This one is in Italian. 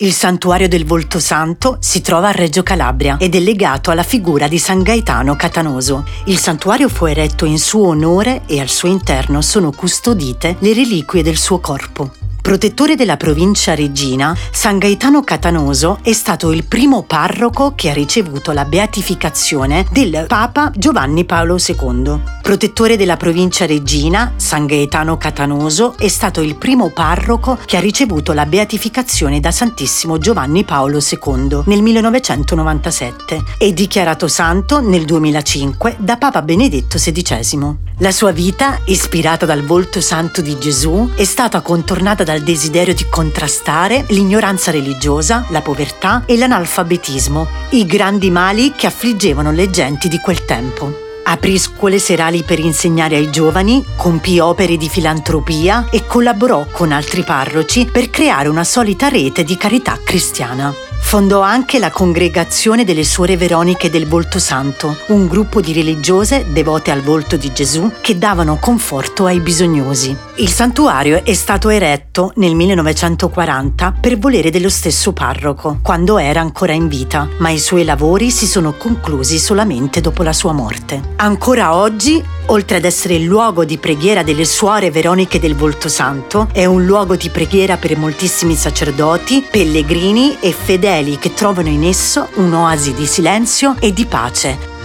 Il santuario del Volto Santo si trova a Reggio Calabria ed è legato alla figura di San Gaetano Catanoso. Il santuario fu eretto in suo onore e al suo interno sono custodite le reliquie del suo corpo. Protettore della provincia regina, San Gaetano Catanoso è stato il primo parroco che ha ricevuto la beatificazione del Papa Giovanni Paolo II. Protettore della provincia regina, San Gaetano Catanoso è stato il primo parroco che ha ricevuto la beatificazione da Santissimo Giovanni Paolo II nel 1997 e dichiarato santo nel 2005 da Papa Benedetto XVI. La sua vita, ispirata dal volto santo di Gesù, è stata contornata dal desiderio di contrastare l'ignoranza religiosa, la povertà e l'analfabetismo, i grandi mali che affliggevano le genti di quel tempo. Aprì scuole serali per insegnare ai giovani, compì opere di filantropia e collaborò con altri parroci per creare una solita rete di carità cristiana. Fondò anche la congregazione delle Suore Veroniche del Volto Santo, un gruppo di religiose devote al volto di Gesù che davano conforto ai bisognosi. Il santuario è stato eretto nel 1940 per volere dello stesso parroco, quando era ancora in vita, ma i suoi lavori si sono conclusi solamente dopo la sua morte. Ancora oggi oltre ad essere il luogo di preghiera delle suore veroniche del Volto Santo, è un luogo di preghiera per moltissimi sacerdoti, pellegrini e fedeli che trovano in esso un'oasi di silenzio e di pace